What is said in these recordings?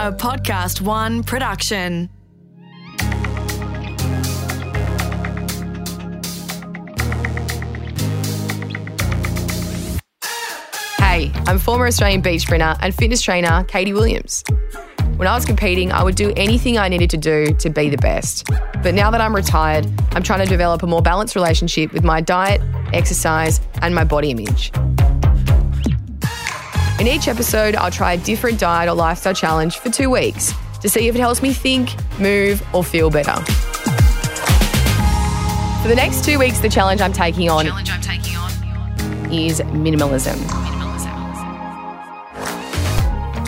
a Podcast One production. Hey, I'm former Australian beach sprinter and fitness trainer Katie Williams. When I was competing, I would do anything I needed to do to be the best. But now that I'm retired, I'm trying to develop a more balanced relationship with my diet, exercise, and my body image. In each episode, I'll try a different diet or lifestyle challenge for two weeks to see if it helps me think, move, or feel better. For the next two weeks, the challenge I'm taking on, is minimalism.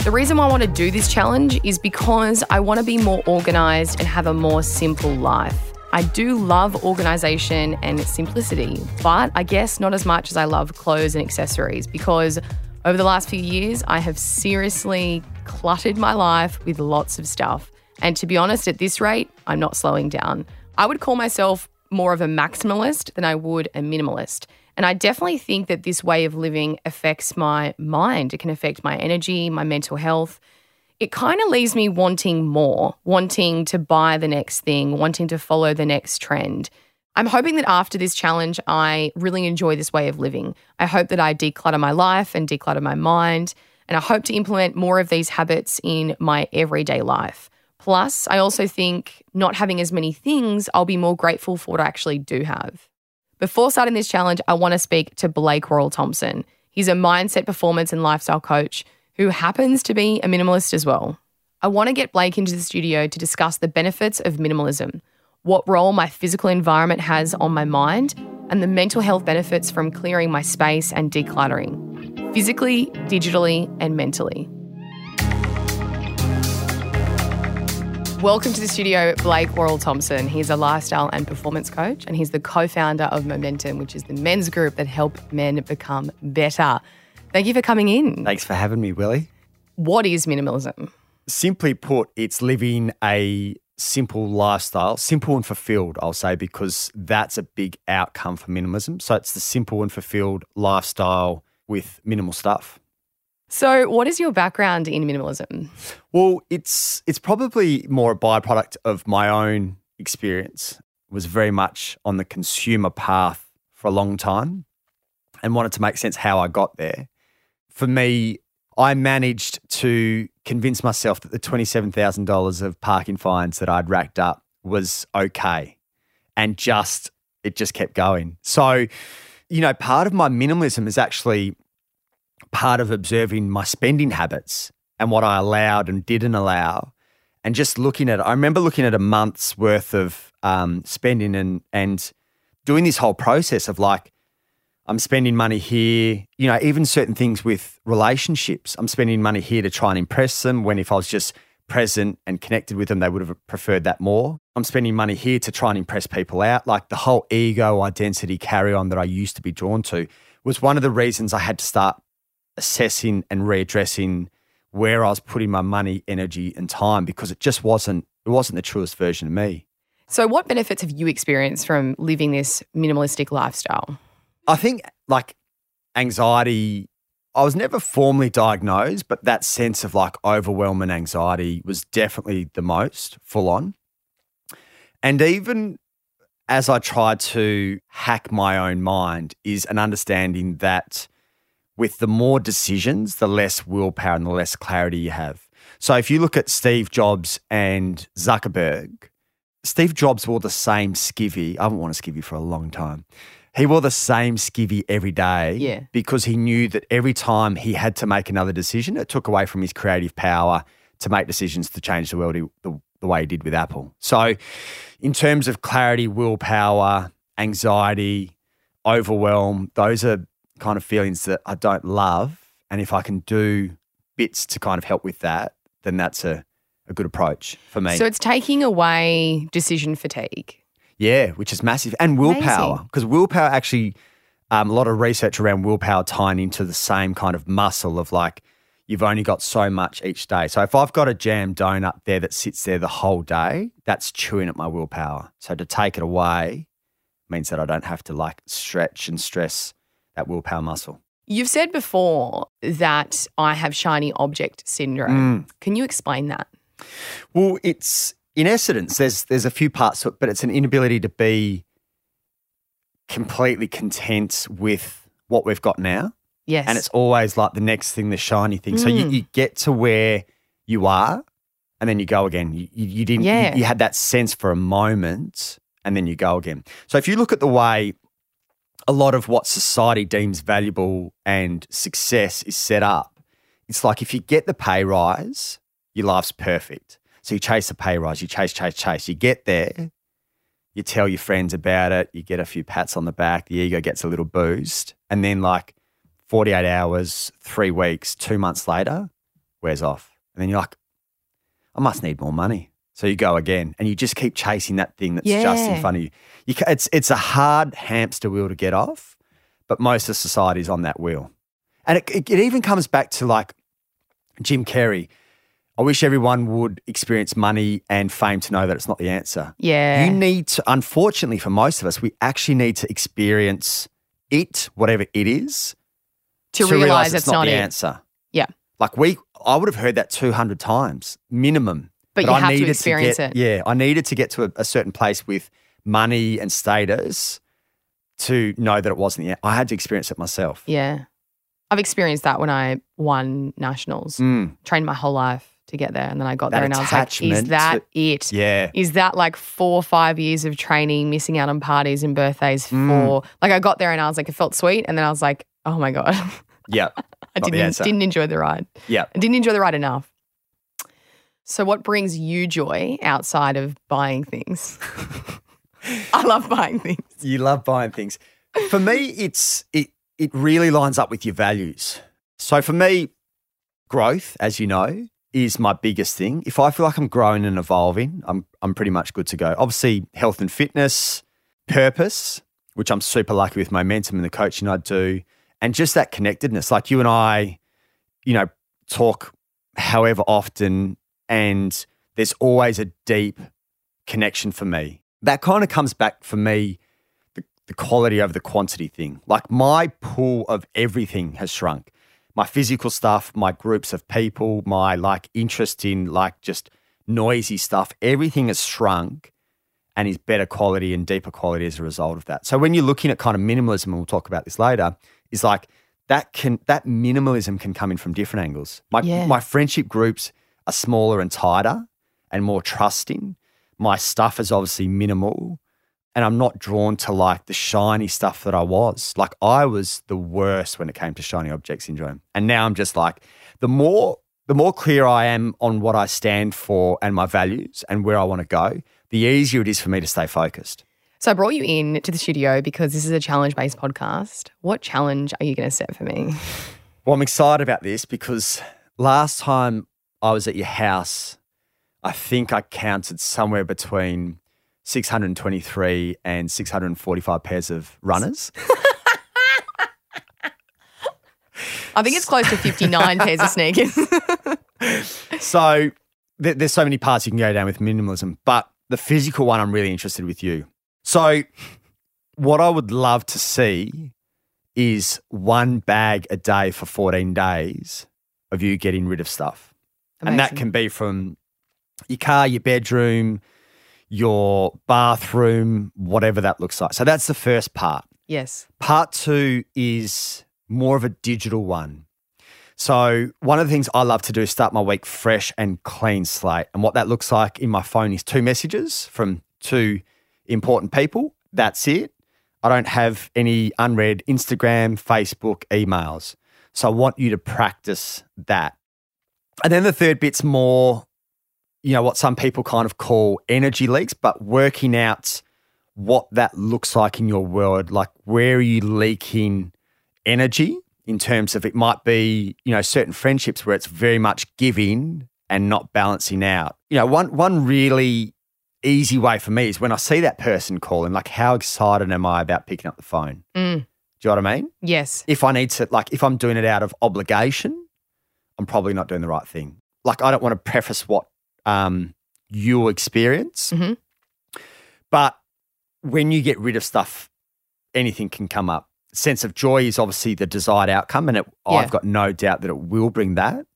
The reason why I want to do this challenge is because I want to be more organized and have a more simple life. I do love organization and simplicity, but I guess not as much as I love clothes and accessories because over the last few years, I have seriously cluttered my life with lots of stuff. And to be honest, at this rate, I'm not slowing down. I would call myself more of a maximalist than I would a minimalist. And I definitely think that this way of living affects my mind. It can affect my energy, my mental health. It kind of leaves me wanting more, wanting to buy the next thing, wanting to follow the next trend. I'm hoping that after this challenge, I really enjoy this way of living. I hope that I declutter my life and declutter my mind. And I hope to implement more of these habits in my everyday life. Plus, I also think not having as many things, I'll be more grateful for what I actually do have. Before starting this challenge, I want to speak to Blake Worrall Thompson. He's a mindset, performance, and lifestyle coach who happens to be a minimalist as well. I want to get Blake into the studio to discuss the benefits of minimalism, what role my physical environment has on my mind, and the mental health benefits from clearing my space and decluttering, physically, digitally, and mentally. Welcome to the studio, Blake Worrall Thompson. He's a lifestyle and performance coach, and he's the co founder of Momentum, which is the men's group that help men become better. Thank you for coming in. Thanks for having me, Willie. What is minimalism? Simply put, it's living a simple lifestyle, simple and fulfilled, I'll say, because that's a big outcome for minimalism. So it's the simple and fulfilled lifestyle with minimal stuff. So, what is your background in minimalism? Well, it's it's probably more a byproduct of my own experience. Was very much on the consumer path for a long time and wanted to make sense how I got there. For me, I managed to convince myself that the $27,000 of parking fines that I'd racked up was okay and just it just kept going. So, you know, part of my minimalism is actually part of observing my spending habits and what I allowed and didn't allow, and just looking at. I remember looking at a month's worth of um, spending and and doing this whole process of like, I'm spending money here. You know, even certain things with relationships, I'm spending money here to try and impress them. When if I was just present and connected with them, they would have preferred that more. I'm spending money here to try and impress people out. Like the whole ego identity carry on that I used to be drawn to was one of the reasons I had to start assessing and readdressing where I was putting my money, energy, and time because it just wasn't it wasn't the truest version of me. So, what benefits have you experienced from living this minimalistic lifestyle? I think like anxiety. I was never formally diagnosed, but that sense of like overwhelming anxiety was definitely the most full on. And even as I tried to hack my own mind, is an understanding that with the more decisions, the less willpower and the less clarity you have. So if you look at Steve Jobs and Zuckerberg, Steve Jobs wore the same skivvy. I haven't worn a skivvy for a long time. He wore the same skivvy every day Yeah. because he knew that every time he had to make another decision, it took away from his creative power to make decisions to change the world he, the, the way he did with Apple. So, in terms of clarity, willpower, anxiety, overwhelm, those are kind of feelings that I don't love. And if I can do bits to kind of help with that, then that's a, a good approach for me. So, it's taking away decision fatigue. Yeah, which is massive. And willpower, because willpower actually, um, a lot of research around willpower tying into the same kind of muscle of like, you've only got so much each day. So if I've got a jam donut there that sits there the whole day, that's chewing at my willpower. So to take it away means that I don't have to like stretch and stress that willpower muscle. You've said before that I have shiny object syndrome. Can you explain that? Well, it's in essence, there's there's a few parts to it, but it's an inability to be completely content with what we've got now. Yes. And it's always like the next thing, the shiny thing. So you, Mm. you get to where you are and then you go again. You, you, you didn't, you- Yeah. you, had that sense for a moment and then you go again. So if you look at the way a lot of what society deems valuable and success is set up, it's like if you get the pay rise, your life's perfect. So you chase the pay rise, you chase, chase, chase. You get there, you tell your friends about it, you get a few pats on the back, the ego gets a little boost. And then, like 48 hours, three weeks, two months later, wears off. And then you're like, I must need more money. So you go again and you just keep chasing that thing that's just in front of you. you it's, it's a hard hamster wheel to get off, but most of society's on that wheel. And it, it, it even comes back to like Jim Carrey. I wish everyone would experience money and fame to know that it's not the answer. yeah. You need to, unfortunately, for most of us, we actually need to experience it, whatever it is, to, realise realize it's not, the it. answer. Yeah. Like we, I would have heard that 200 times minimum. But you I have to experience get- it. Yeah. I needed to get to a, a certain place with money and status to know that it wasn't the I had to experience it myself. Yeah. I've experienced that when I won nationals. Mm, Trained my whole life to get there. And then I got That there and I was like, is that to- it? yeah. Is that like four or five years of training, missing out on parties and birthdays Mm. for like I got there and I was like, it felt sweet. And then I was like, oh my God. Yeah. I didn't didn't enjoy the ride. Yeah. I didn't enjoy the ride enough. So what brings you joy outside of buying things? I love buying things. You love buying things. For me, it's it it really lines up with your values. So for me, growth, as you know, is my biggest thing. If I feel like I'm growing and evolving, I'm I'm pretty much good to go. Obviously, health and fitness, purpose, which I'm super lucky with momentum and the coaching I do, and just that connectedness. Like you and I, you know, talk however often, and there's always a deep connection for me. That kind of comes back for me the, the quality over the quantity thing. Like my pool of everything has shrunk. My physical stuff, my groups of people, my like interest in like just noisy stuff, everything has shrunk and is better quality and deeper quality as a result of that. So when you're looking at kind of minimalism, and we'll talk about this later, is like that can that minimalism can come in from different angles. My Yeah. my friendship groups are smaller and tighter and more trusting. My stuff is obviously minimal and I'm not drawn to like the shiny stuff that I was. Like I was the worst when it came to shiny object syndrome. And now I'm just like the more the more clear I am on what I stand for and my values and where I want to go, the easier it is for me to stay focused. So I brought you in to the studio because this is a challenge based podcast. What challenge are you going to set for me? Well, I'm excited about this because last time I was at your house, I think I counted somewhere between 623 and 645 pairs of runners. I think it's close to 59 pairs of sneakers. so there, there's so many parts you can go down with minimalism, but the physical one, I'm really interested with you. So, what I would love to see is one bag a day for 14 days of you getting rid of stuff. And that can be from your car, your bedroom, your bathroom, whatever that looks like. So, that's the first part. Yes. Part two is more of a digital one. So, one of the things I love to do is start my week fresh and clean slate. And what that looks like in my phone is two messages from two important people. That's it. I don't have any unread Instagram, Facebook, emails. So, I want you to practice that. And then the third bit's more, you know, what some people kind of call energy leaks, but working out what that looks like in your world. Like, where are you leaking energy in terms of it might be, you know, certain friendships where it's very much giving and not balancing out. You know, one one really easy way for me is when I see that person calling, like, how excited am I about picking up the phone? Mm. Do you know what I mean? Yes. If I need to, like, if I'm doing it out of obligation, I'm probably not doing the right thing. Like, I don't want to preface what um, you experience, Mhm. but when you get rid of stuff, anything can come up. sense of joy is obviously the desired outcome, and it, Yeah. I've got no doubt that it will bring that.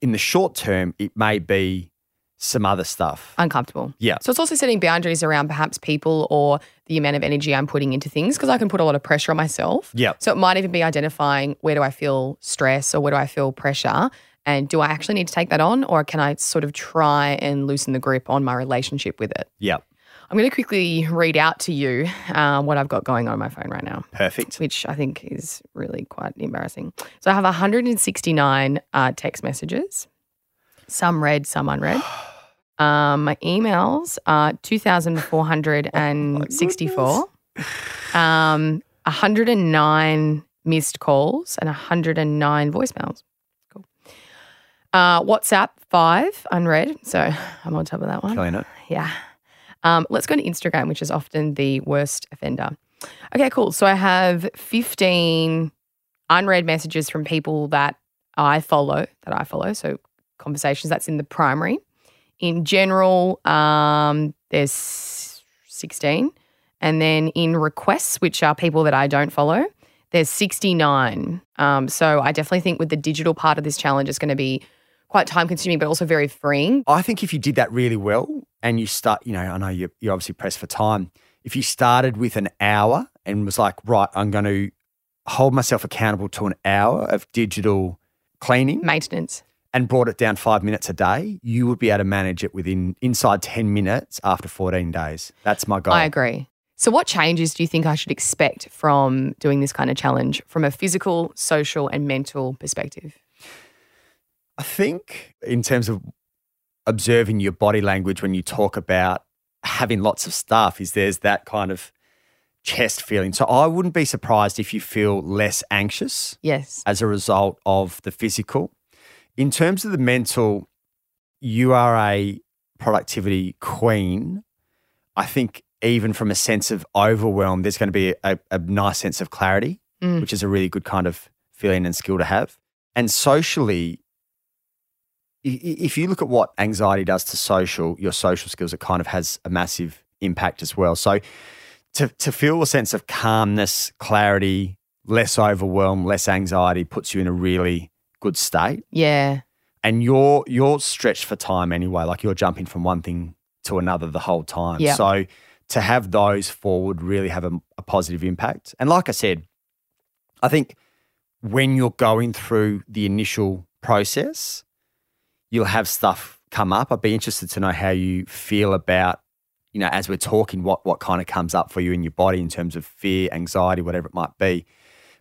In the short term, it may be some other stuff. uncomfortable. Yeah. So it's also setting boundaries around perhaps people or the amount of energy I'm putting into things because I can put a lot of pressure on myself. Yeah. So it might even be identifying where do I feel stress or where do I feel pressure and do I actually need to take that on or can I sort of try and loosen the grip on my relationship with it? Yeah, I'm going to quickly read out to you uh, what I've got going on on my phone right now perfect. which I think is really quite embarrassing. So I have 169 uh, text messages, some read, some unread. Um, my emails are 2,464. um, 109 missed calls and 109 voicemails. Uh, WhatsApp, five unread. So I'm on top of that one. Killing it. Yeah. Um, let's go to Instagram, which is often the worst offender. Okay, cool. So I have 15 unread messages from people that I follow, that I follow. So conversations, that's in the primary. In general, um, there's 16. And then in requests, which are people that I don't follow, there's 69. Um, so I definitely think with the digital part of this challenge, it's going to be quite time consuming, but also very freeing. I think if you did that really well and you start, you know, I know you're, you're obviously pressed for time. If you started with an hour and was like, right, I'm going to hold myself accountable to an hour of digital cleaning Maintenance. and brought it down five minutes a day, you would be able to manage it within inside 10 minutes after 14 days. That's my goal. I agree. So, what changes do you think I should expect from doing this kind of challenge from a physical, social, and mental perspective? I think in terms of observing your body language when you talk about having lots of stuff, is there's that kind of chest feeling. So I wouldn't be surprised if you feel less anxious Yes. as a result of the physical. In terms of the mental, you are a productivity queen. I think even from a sense of overwhelm, there's going to be a, a nice sense of clarity, Mm. which is a really good kind of feeling and skill to have. And socially, if you look at what anxiety does to social, your social skills, it kind of has a massive impact as well. So to, to feel a sense of calmness, clarity, less overwhelm, less anxiety puts you in a really good state. Yeah. And you're you're stretched for time anyway. Like you're jumping from one thing to another the whole time. Yeah. So to have those forward really have a, a positive impact. And like I said, I think when you're going through the initial process, you'll have stuff come up. I'd be interested to know how you feel about, you know, as we're talking, what what kind of comes up for you in your body in terms of fear, anxiety, whatever it might be.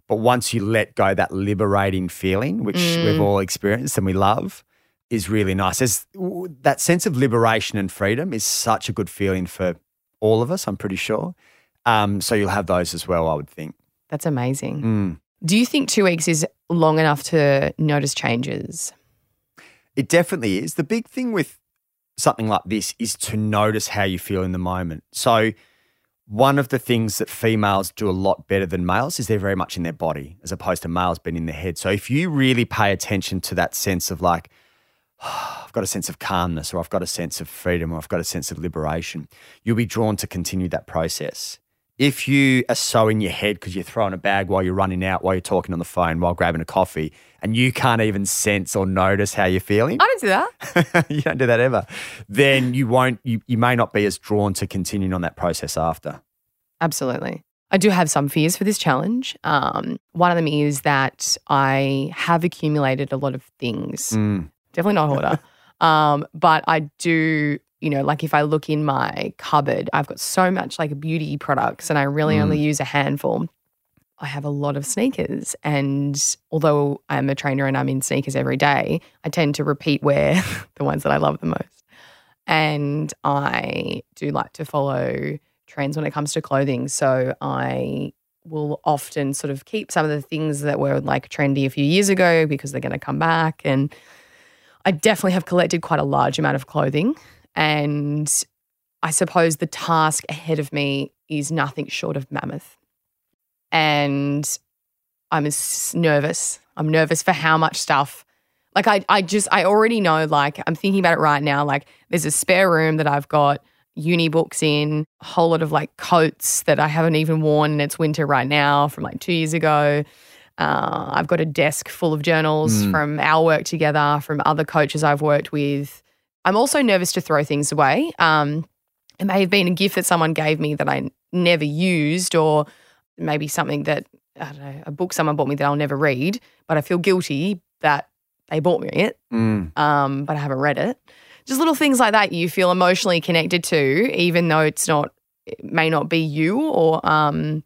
But once you let go, that liberating feeling, which we've all experienced and we love, is really nice. There's, that sense of liberation and freedom is such a good feeling for all of us, I'm pretty sure. Um, so you'll have those as well, I would think. That's amazing. Mm. Do you think two weeks is long enough to notice changes? It definitely is. The big thing with something like this is to notice how you feel in the moment. So, one of the things that females do a lot better than males is they're very much in their body as opposed to males being in their head. So, if you really pay attention to that sense of like, I've got a sense of calmness, or I've got a sense of freedom, or I've got a sense of liberation, you'll be drawn to continue that process. If you are so in your head because you're throwing a bag while you're running out, while you're talking on the phone, while grabbing a coffee, and you can't even sense or notice how you're feeling, I don't do that. you don't do that ever, then you won't, you, you may not be as drawn to continuing on that process after. Absolutely. I do have some fears for this challenge. Um, one of them is that I have accumulated a lot of things. Mm. Definitely not hoarder. um, but I do, you know, like if I look in my cupboard, I've got so much like beauty products and I really only mm. use a handful. I have a lot of sneakers. And although I'm a trainer and I'm in sneakers every day, I tend to repeat wear the ones that I love the most. And I do like to follow trends when it comes to clothing. So I will often sort of keep some of the things that were like trendy a few years ago because they're going to come back. And I definitely have collected quite a large amount of clothing. And I suppose the task ahead of me is nothing short of mammoth. And I'm as nervous. I'm nervous for how much stuff. Like I, I just, I already know. Like I'm thinking about it right now. Like there's a spare room that I've got, uni books in, a whole lot of like coats that I haven't even worn and it's winter right now from like two years ago. Uh, I've got a desk full of journals Mm. from our work together, from other coaches I've worked with. I'm also nervous to throw things away. Um, it may have been a gift that someone gave me that I never used, or maybe something that, I don't know, a book someone bought me that I'll never read, but I feel guilty that they bought me it, Mm. um, but I haven't read it. Just little things like that you feel emotionally connected to, even though it's not, it may not be you or, um,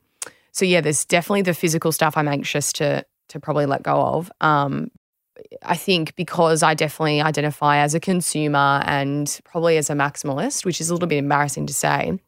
so yeah, there's definitely the physical stuff I'm anxious to to probably let go of. Um, I think because I definitely identify as a consumer and probably as a maximalist, which is a little bit embarrassing to say,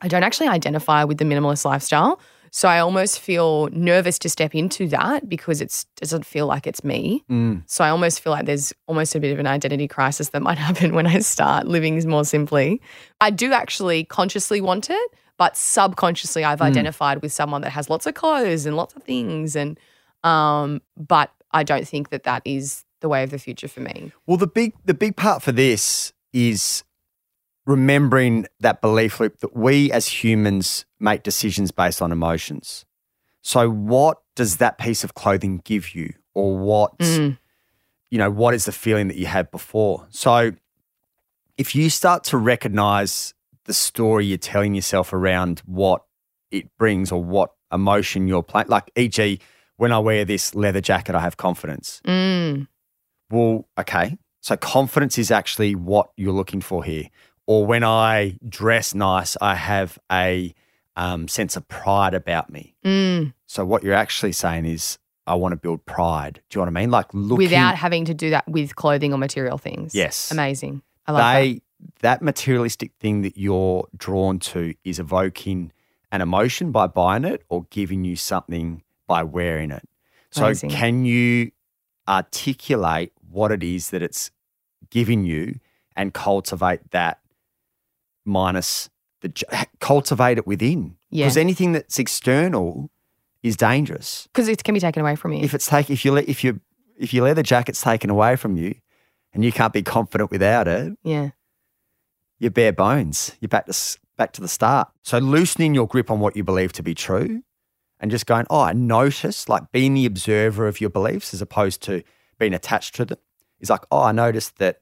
I don't actually identify with the minimalist lifestyle. So I almost feel nervous to step into that because it doesn't feel like it's me. Mm. So I almost feel like there's almost a bit of an identity crisis that might happen when I start living more simply. I do actually consciously want it, but subconsciously I've identified with someone that has lots of clothes and lots of things and um but I don't think that that is the way of the future for me. Well, the big the big part for this is remembering that belief loop that we as humans make decisions based on emotions. So, what does that piece of clothing give you, or what Mm. you know? What is the feeling that you had before? So, if you start to recognize the story you're telling yourself around what it brings or what emotion you're playing, like e.g., when I wear this leather jacket, I have confidence. Mm. Well, okay. So confidence is actually what you're looking for here. Or when I dress nice, I have a um, sense of pride about me. Mm. So what you're actually saying is, I want to build pride. Do you know what I mean? Like looking Without having to do that with clothing or material things. Yes. Amazing. I love that. they that materialistic thing that you're drawn to is evoking an emotion by buying it or giving you something by wearing it. So Amazing. can you articulate what it is that it's giving you and cultivate that minus the cultivate it within Yeah. because anything that's external is dangerous Because it can be taken away from you. if it's take if you let if you if your leather jacket's taken away from you and you can't be confident without it yeah. you're bare bones. You're back to back to the start. So loosening your grip on what you believe to be true, and just going, oh, I notice, like being the observer of your beliefs as opposed to being attached to them. Is like, oh, I noticed that,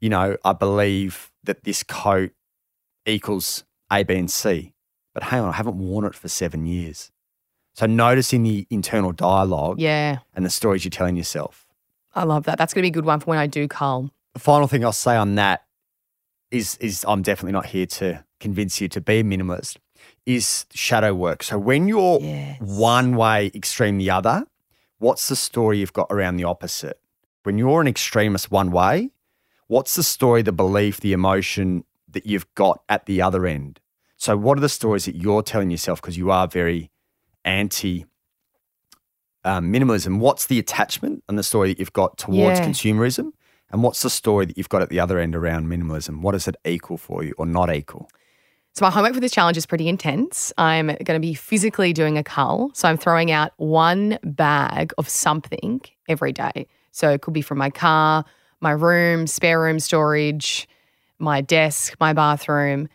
you know, I believe that this coat equals A, B, and C, but hang on, I haven't worn it for seven years. So noticing the internal dialogue Yeah. and the stories you're telling yourself. I love that. That's going to be a good one for when I do cull. the final thing I'll say on that is is I'm definitely not here to convince you to be a minimalist. Is shadow work. So when you're Yes. one way extreme the other, what's the story you've got around the opposite? When you're an extremist one way, what's the story, the belief, the emotion that you've got at the other end? So what are the stories that you're telling yourself because you are very anti um, minimalism? What's the attachment and the story that you've got towards Yeah. consumerism? And what's the story that you've got at the other end around minimalism? What does it equal for you or not equal? So my homework for this challenge is pretty intense. I'm going to be physically doing a cull. So I'm throwing out one bag of something every day. So it could be from my car, my room, spare room storage, my desk, my bathroom,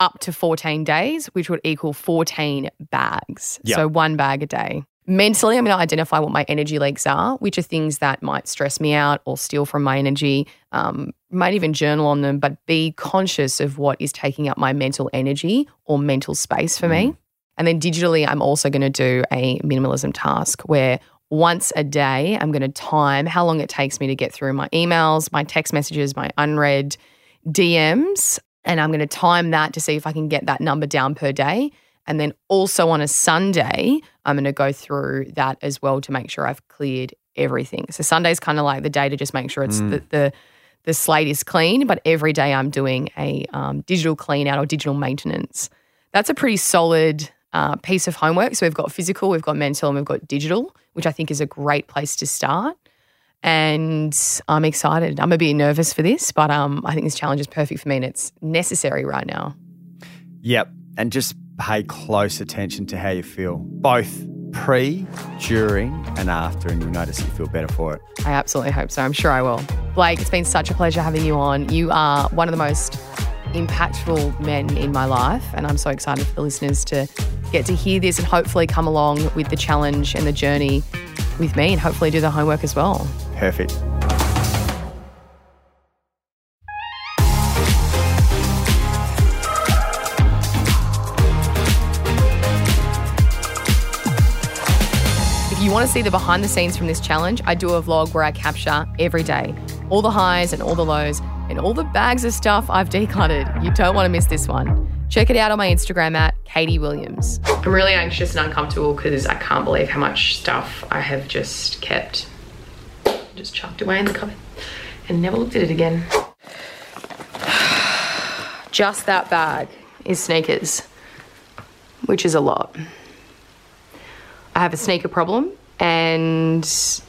up to 14 days, which would equal 14 bags. Yeah. So one bag a day. Mentally, I'm going to identify what my energy leaks are, which are things that might stress me out or steal from my energy. Um, might even journal on them, but be conscious of what is taking up my mental energy or mental space for me. And then digitally, I'm also going to do a minimalism task where once a day, I'm going to time how long it takes me to get through my emails, my text messages, my unread DMs. And I'm going to time that to see if I can get that number down per day. And then also on a Sunday, I'm going to go through that as well to make sure I've cleared everything. So Sunday's kind of like the day to just make sure it's the, the the slate is clean. But every day I'm doing a um, digital clean out or digital maintenance. That's a pretty solid uh, piece of homework. So we've got physical, we've got mental, and we've got digital, which I think is a great place to start. And I'm excited. I'm a bit nervous for this, but um, I think this challenge is perfect for me and it's necessary right now. Yep. And just pay close attention to how you feel, both pre, during, and after, and you'll notice you feel better for it. I absolutely hope so. I'm sure I will. Blake, it's been such a pleasure having you on. You are one of the most impactful men in my life. And I'm so excited for the listeners to get to hear this and hopefully come along with the challenge and the journey with me and hopefully do the homework as well. Perfect. To see the behind the scenes from this challenge, I do a vlog where I capture every day all the highs and all the lows and all the bags of stuff I've decluttered. You don't want to miss this one. Check it out on my Instagram at Katie Williams. I'm really anxious and uncomfortable because I can't believe how much stuff I have just kept, just chucked away in the cupboard and never looked at it again. Just that bag is sneakers, which is a lot. I have a sneaker problem and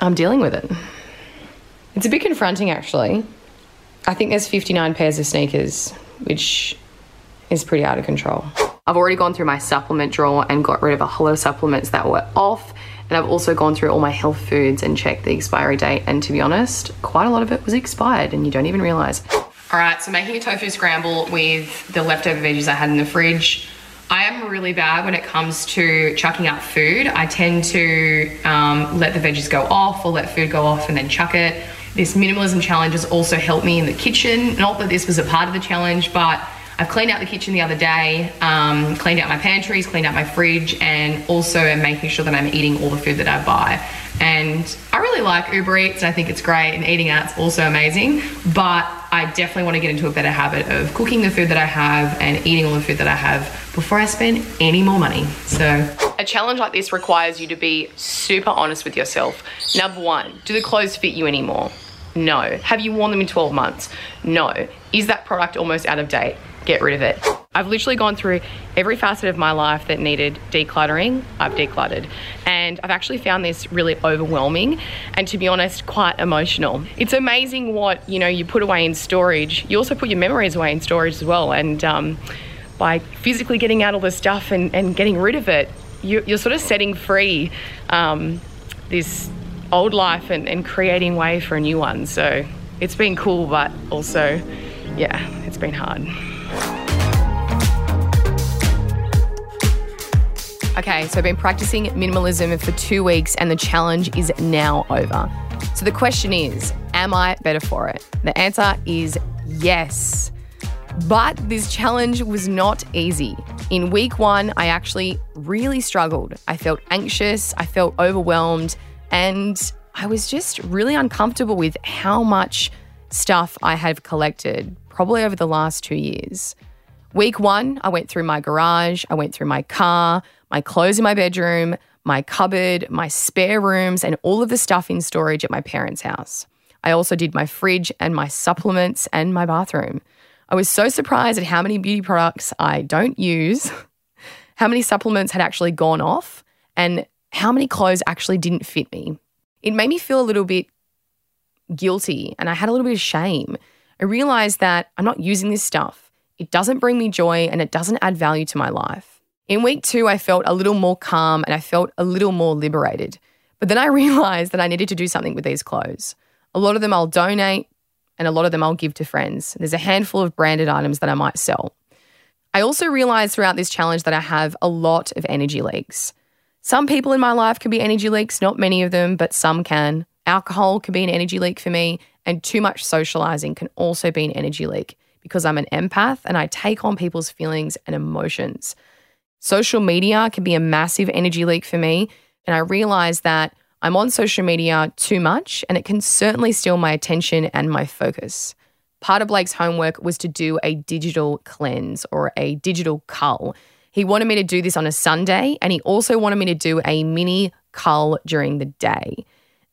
I'm dealing with it. It's a bit confronting actually. I think there's 59 pairs of sneakers, which is pretty out of control. I've already gone through my supplement drawer and got rid of a whole lot of supplements that were off. And I've also gone through all my health foods and checked the expiry date. And to be honest, quite a lot of it was expired and you don't even realize. All right, so making a tofu scramble with the leftover veggies I had in the fridge. I am really bad when it comes to chucking out food. I tend to um, let the veggies go off or let food go off and then chuck it. This minimalism challenge has also helped me in the kitchen. Not that this was a part of the challenge, but I've cleaned out the kitchen the other day, um, cleaned out my pantries, cleaned out my fridge, and also am making sure that I'm eating all the food that I buy. And I really like Uber Eats, and I think it's great, and eating out's also amazing. But I definitely want to get into a better habit of cooking the food that I have and eating all the food that I have before I spend any more money. So, a challenge like this requires you to be super honest with yourself. Number one, do the clothes fit you anymore? No. Have you worn them in 12 months? No. Is that product almost out of date? Get rid of it. I've literally gone through every facet of my life that needed decluttering. I've decluttered. And I've actually found this really overwhelming and to be honest, quite emotional. It's amazing what, you know, you put away in storage. You also put your memories away in storage as well. And um, by physically getting out all the stuff and, and getting rid of it, you, you're sort of setting free um, this old life and, and creating way for a new one. So it's been cool, but also, yeah, it's been hard. Okay, so I've been practicing minimalism for two weeks and the challenge is now over. So the question is Am I better for it? The answer is yes. But this challenge was not easy. In week one, I actually really struggled. I felt anxious, I felt overwhelmed, and I was just really uncomfortable with how much stuff I have collected, probably over the last two years. Week one, I went through my garage, I went through my car, my clothes in my bedroom, my cupboard, my spare rooms, and all of the stuff in storage at my parents' house. I also did my fridge and my supplements and my bathroom. I was so surprised at how many beauty products I don't use, how many supplements had actually gone off, and how many clothes actually didn't fit me. It made me feel a little bit guilty and I had a little bit of shame. I realized that I'm not using this stuff. It doesn't bring me joy and it doesn't add value to my life. In week two, I felt a little more calm and I felt a little more liberated. But then I realized that I needed to do something with these clothes. A lot of them I'll donate and a lot of them I'll give to friends. There's a handful of branded items that I might sell. I also realized throughout this challenge that I have a lot of energy leaks. Some people in my life can be energy leaks, not many of them, but some can. Alcohol can be an energy leak for me, and too much socializing can also be an energy leak because I'm an empath and I take on people's feelings and emotions. Social media can be a massive energy leak for me. And I realize that I'm on social media too much and it can certainly steal my attention and my focus. Part of Blake's homework was to do a digital cleanse or a digital cull. He wanted me to do this on a Sunday and he also wanted me to do a mini cull during the day.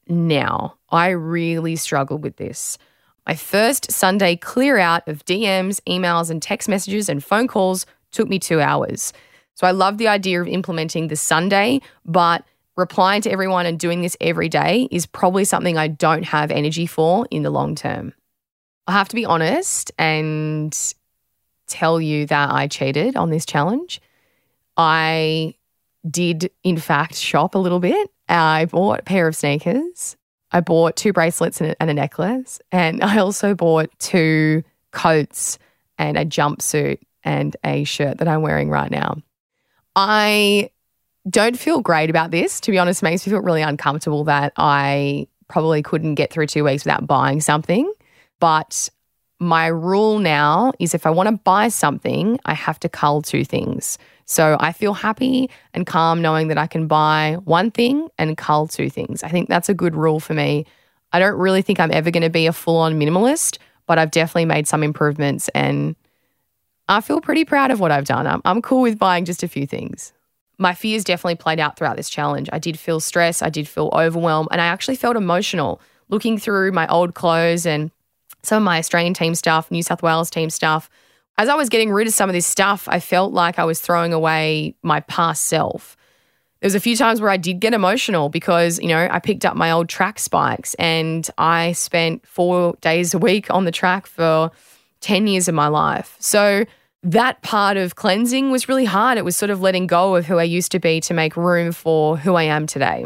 Now, I really struggled with this. My first Sunday clear out of DMs, emails, and text messages and phone calls took me two hours. So I love the idea of implementing the Sunday, but replying to everyone and doing this every day is probably something I don't have energy for in the long term. I have to be honest and tell you that I cheated on this challenge. I did, in fact, shop a little bit. I bought a pair of sneakers. I bought two bracelets and a, necklace. And I also bought two coats and a jumpsuit and a shirt that I'm wearing right now. I don't feel great about this. To be honest, it makes me feel really uncomfortable that I probably couldn't get through two weeks without buying something. But my rule now is if I want to buy something, I have to cull two things. So I feel happy and calm knowing that I can buy one thing and cull two things. I think that's a good rule for me. I don't really think I'm ever going to be a full on minimalist, but I've definitely made some improvements and I feel pretty proud of what I've done. I'm, I'm cool with buying just a few things. My fears definitely played out throughout this challenge. I did feel stress, I did feel overwhelmed, and I actually felt emotional looking through my old clothes and some of my Australian team stuff, New South Wales team stuff. As I was getting rid of some of this stuff, I felt like I was throwing away my past self. There was a few times where I did get emotional because, you know, I picked up my old track spikes and I spent 4 days a week on the track for 10 years of my life. So that part of cleansing was really hard. It was sort of letting go of who I used to be to make room for who I am today.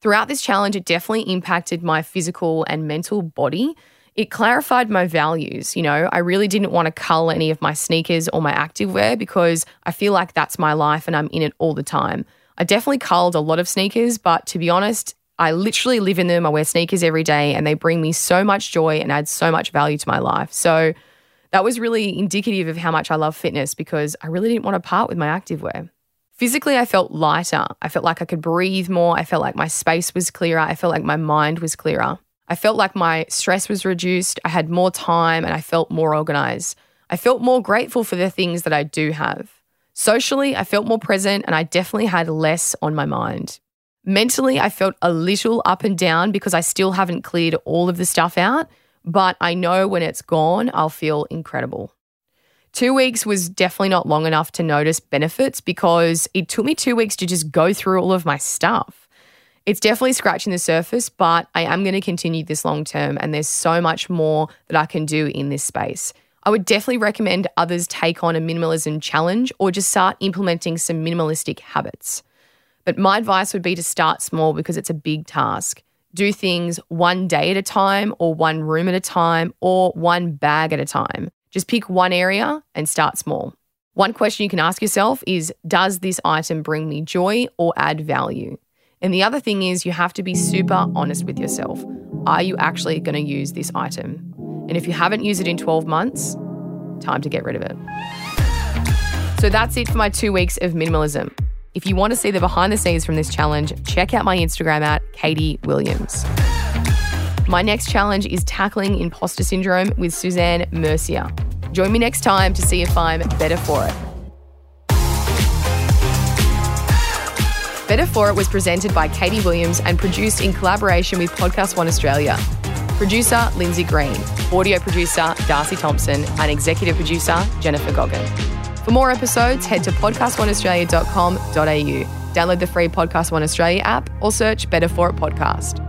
Throughout this challenge, it definitely impacted my physical and mental body. It clarified my values. You know, I really didn't want to cull any of my sneakers or my activewear because I feel like that's my life and I'm in it all the time. I definitely culled a lot of sneakers, but to be honest, I literally live in them. I wear sneakers every day and they bring me so much joy and add so much value to my life. So that was really indicative of how much I love fitness because I really didn't want to part with my activewear. Physically, I felt lighter. I felt like I could breathe more. I felt like my space was clearer. I felt like my mind was clearer. I felt like my stress was reduced. I had more time and I felt more organized. I felt more grateful for the things that I do have. Socially, I felt more present and I definitely had less on my mind. Mentally, I felt a little up and down because I still haven't cleared all of the stuff out, but I know when it's gone, I'll feel incredible. Two weeks was definitely not long enough to notice benefits because it took me two weeks to just go through all of my stuff. It's definitely scratching the surface, but I am going to continue this long term, and there's so much more that I can do in this space. I would definitely recommend others take on a minimalism challenge or just start implementing some minimalistic habits. But my advice would be to start small because it's a big task. Do things one day at a time, or one room at a time, or one bag at a time. Just pick one area and start small. One question you can ask yourself is Does this item bring me joy or add value? And the other thing is, you have to be super honest with yourself. Are you actually going to use this item? And if you haven't used it in 12 months, time to get rid of it. So that's it for my two weeks of minimalism. If you want to see the behind the scenes from this challenge, check out my Instagram at Katie Williams. My next challenge is tackling imposter syndrome with Suzanne Mercier. Join me next time to see if I'm better for it. Better For It was presented by Katie Williams and produced in collaboration with Podcast One Australia. Producer Lindsay Green, audio producer Darcy Thompson, and executive producer Jennifer Goggin. For more episodes, head to podcastoneaustralia.com.au. Download the free Podcast One Australia app or search Better For It Podcast.